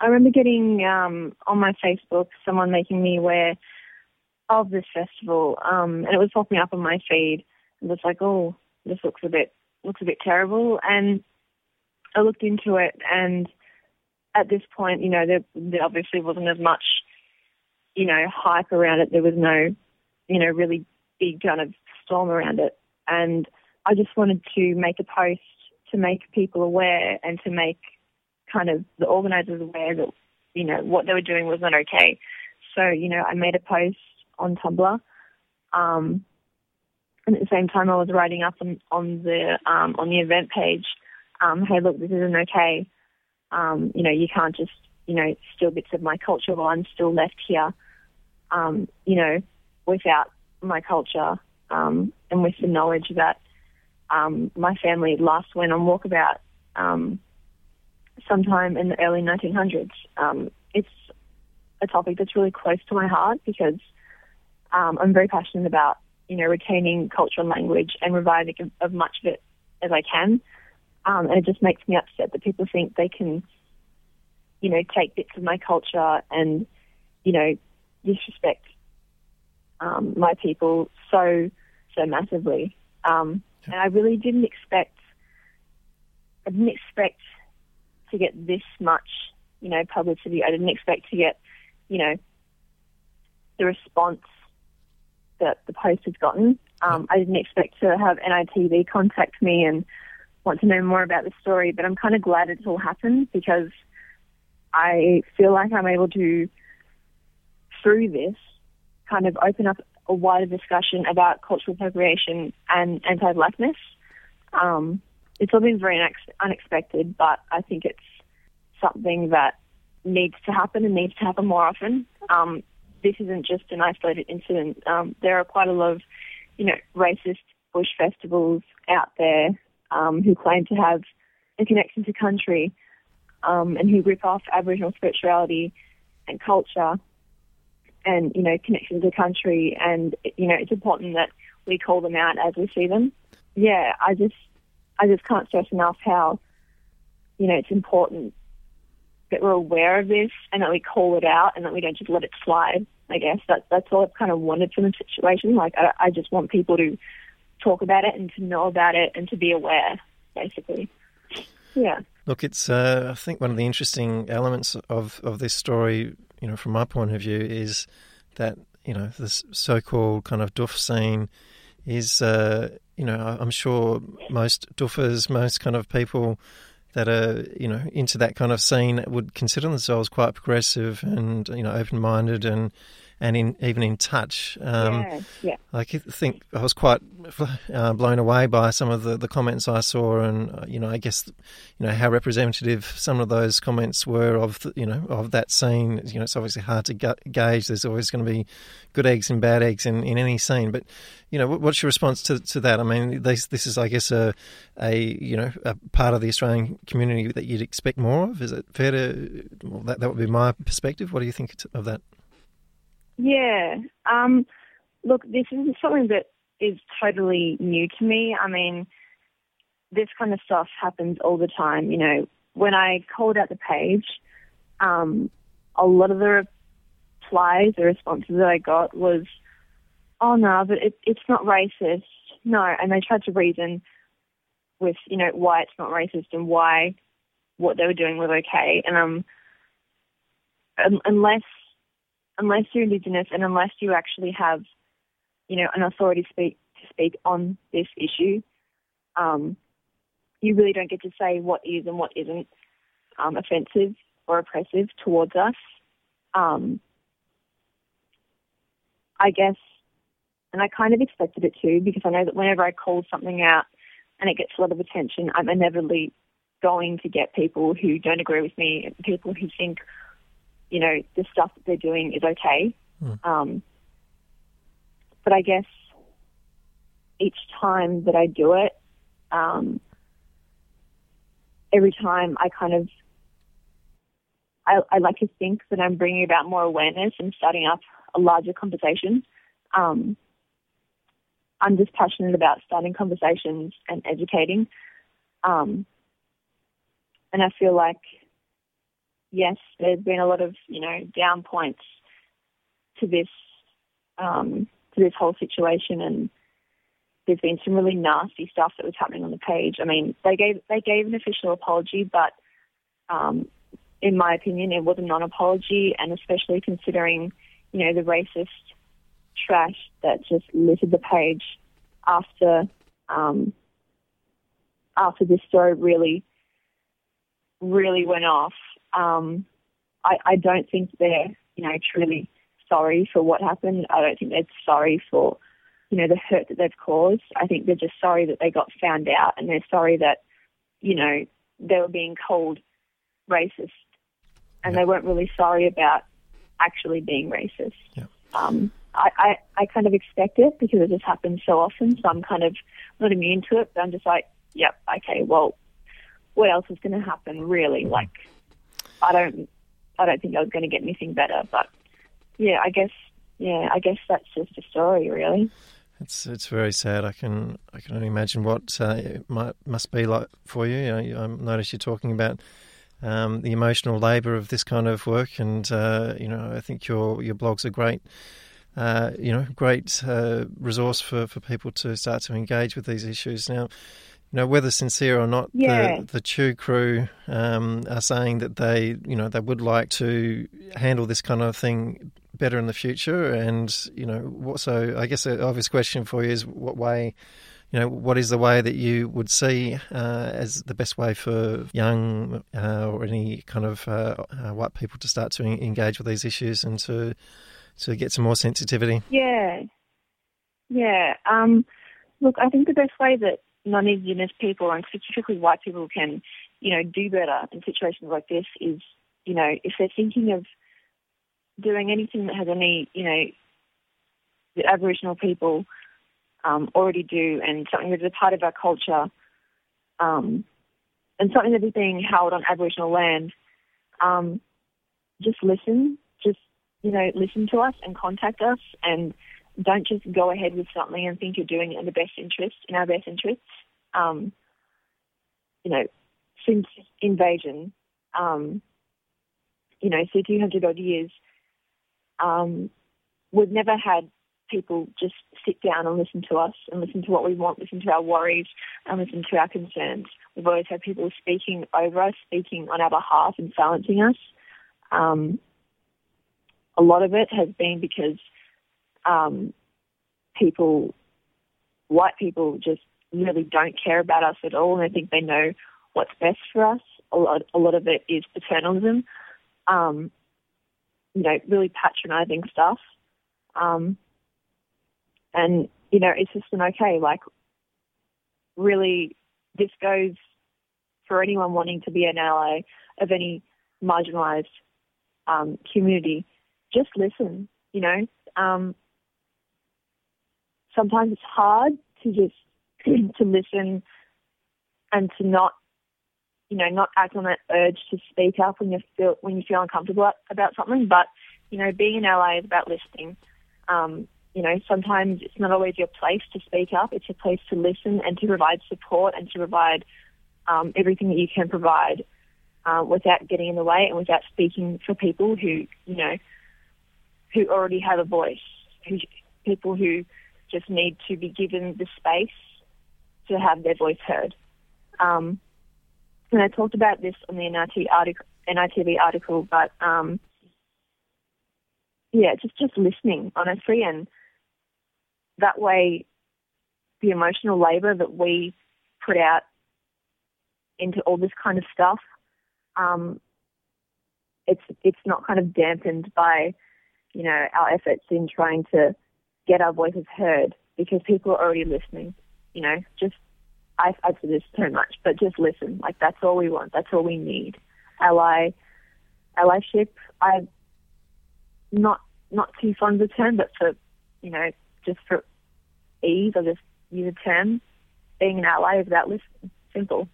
I remember getting um, on my Facebook someone making me aware of this festival, um, and it was popping up on my feed. And it was like, oh, this looks a bit looks a bit terrible, and I looked into it, and at this point, you know, there, there obviously wasn't as much, you know, hype around it. There was no, you know, really big kind of storm around it, and I just wanted to make a post to make people aware and to make kind of the organisers aware that, you know, what they were doing was not okay. So, you know, I made a post on Tumblr. Um, and at the same time, I was writing up on, on the um, on the event page, um, "Hey, look, this isn't okay. Um, you know, you can't just you know steal bits of my culture while I'm still left here. Um, you know, without my culture um, and with the knowledge that my family last went on walkabout sometime in the early 1900s. Um, it's a topic that's really close to my heart because um, I'm very passionate about, you know, retaining culture and language and reviving of, of much of it as I can. Um, and it just makes me upset that people think they can, you know, take bits of my culture and, you know, disrespect um, my people so, so massively. Um, and I really didn't expect, I didn't expect to get this much, you know, publicity. I didn't expect to get, you know, the response that the post has gotten. Um, I didn't expect to have NITV contact me and want to know more about the story, but I'm kind of glad it's all happened because I feel like I'm able to, through this, kind of open up a wider discussion about cultural appropriation and anti-blackness. Um, it's all been very unexpected, but I think it's something that needs to happen and needs to happen more often. Um, this isn't just an isolated incident. Um, there are quite a lot of, you know, racist bush festivals out there um, who claim to have a connection to country um, and who rip off Aboriginal spirituality and culture and, you know, connection to country. And, you know, it's important that we call them out as we see them. Yeah, I just I just can't stress enough how, you know, it's important that we're aware of this and that we call it out and that we don't just let it slide. I guess that that's all I've kind of wanted from the situation. Like I, I just want people to talk about it and to know about it and to be aware, basically. Yeah. Look, it's uh, I think one of the interesting elements of of this story, you know, from my point of view, is that you know this so-called kind of doof scene is, uh, you know, I'm sure most doofers, most kind of people that are, you know, into that kind of scene would consider themselves quite progressive and, you know, open minded and and in, even in touch. Um, yeah, yeah. I think I was quite uh, blown away by some of the, the comments I saw, and uh, you know, I guess you know how representative some of those comments were of the, you know of that scene. You know, it's obviously hard to gauge. There's always going to be good eggs and bad eggs in, in any scene, but you know, what's your response to, to that? I mean, this, this is, I guess, a, a you know a part of the Australian community that you'd expect more of. Is it fair to? Well, that that would be my perspective. What do you think of that? Yeah. Um, look, this is something that is totally new to me. I mean, this kind of stuff happens all the time. You know, when I called out the page, um, a lot of the replies, the responses that I got was, "Oh no, but it, it's not racist." No, and they tried to reason with you know why it's not racist and why what they were doing was okay. And um, unless unless you're Indigenous and unless you actually have, you know, an authority to speak to speak on this issue, um, you really don't get to say what is and what isn't um, offensive or oppressive towards us. Um, I guess, and I kind of expected it too because I know that whenever I call something out and it gets a lot of attention, I'm inevitably going to get people who don't agree with me, people who think you know, the stuff that they're doing is okay. Mm. Um, but I guess each time that I do it, um, every time I kind of, I, I, like to think that I'm bringing about more awareness and starting up a larger conversation. Um, I'm just passionate about starting conversations and educating. Um, and I feel like yes, there's been a lot of you know down points to this um, to this whole situation, and there's been some really nasty stuff that was happening on the page. I mean, they gave they gave an official apology, but um, in my opinion, it was a non-apology, and especially considering you know the racist trash that just littered the page after um, after this story really really went off. Um, I, I don't think they're you know truly sorry for what happened. I don't think they're sorry for you know the hurt that they've caused. I think they're just sorry that they got found out, and they're sorry that you know they were being called racist, and yeah. they weren't really sorry about actually being racist. Yeah. Um, I, I, I kind of expect it because it just happens so often. So I'm kind of not immune to it. But I'm just like, yep, okay, well, what else is going to happen? Really, mm-hmm. like, I don't, I don't think I was going to get anything better. But yeah, I guess, yeah, I guess that's just a story, really. It's it's very sad. I can I can only imagine what uh, it might must be like for you. you know, I notice you're talking about um, the emotional labour of this kind of work, and uh, you know I think your your blog's are great uh, you know, great uh, resource for, for people to start to engage with these issues. Now, you know, whether sincere or not, yeah. the, the Chew crew um, are saying that they, you know, they would like to handle this kind of thing better in the future. And, you know, what, so I guess the obvious question for you is what way, you know, what is the way that you would see uh, as the best way for young uh, or any kind of uh, uh white people to start to engage with these issues and to to get some more sensitivity? Yeah, yeah. Um, look, I think the best way that non-Indigenous people and specifically white people can, you know, do better in situations like this is, you know, if they're thinking of doing anything that has any, you know, that Aboriginal people um, already do and something that is a part of our culture um, and something that is being held on Aboriginal land, um, just listen, just you know, listen to us and contact us and don't just go ahead with something and think you're doing it in the best interest, in our best interests. Um, you know, since invasion, um, you know, so 200 odd years, um, we've never had people just sit down and listen to us and listen to what we want, listen to our worries and listen to our concerns. We've always had people speaking over us, speaking on our behalf and silencing us. Um, a lot of it has been because um, people, white people, just really don't care about us at all, and I think they know what's best for us. A lot, a lot of it is paternalism, um, you know, really patronising stuff, um, and you know, it's just an okay. Like, really, this goes for anyone wanting to be an ally of any marginalised um, community just listen, you know. Um, sometimes it's hard to just to listen and to not, you know, not act on that urge to speak up when you feel when you feel uncomfortable about something. But you know, being an ally is about listening. Um, you know, sometimes it's not always your place to speak up. It's your place to listen and to provide support and to provide um, everything that you can provide uh, without getting in the way and without speaking for people who, you know, who already have a voice, who, people who just need to be given the space to have their voice heard. Um, and I talked about this on the NIT article, NITV article, but um, yeah, just just listening honestly, and that way, the emotional labour that we put out into all this kind of stuff, um, it's it's not kind of dampened by you know, our efforts in trying to get our voices heard because people are already listening. You know, just I, I say this too much, but just listen. Like that's all we want. That's all we need. Ally, allyship. I'm not not too fond of the term, but for you know, just for ease, I'll just use a term. Being an ally is about listening. Simple.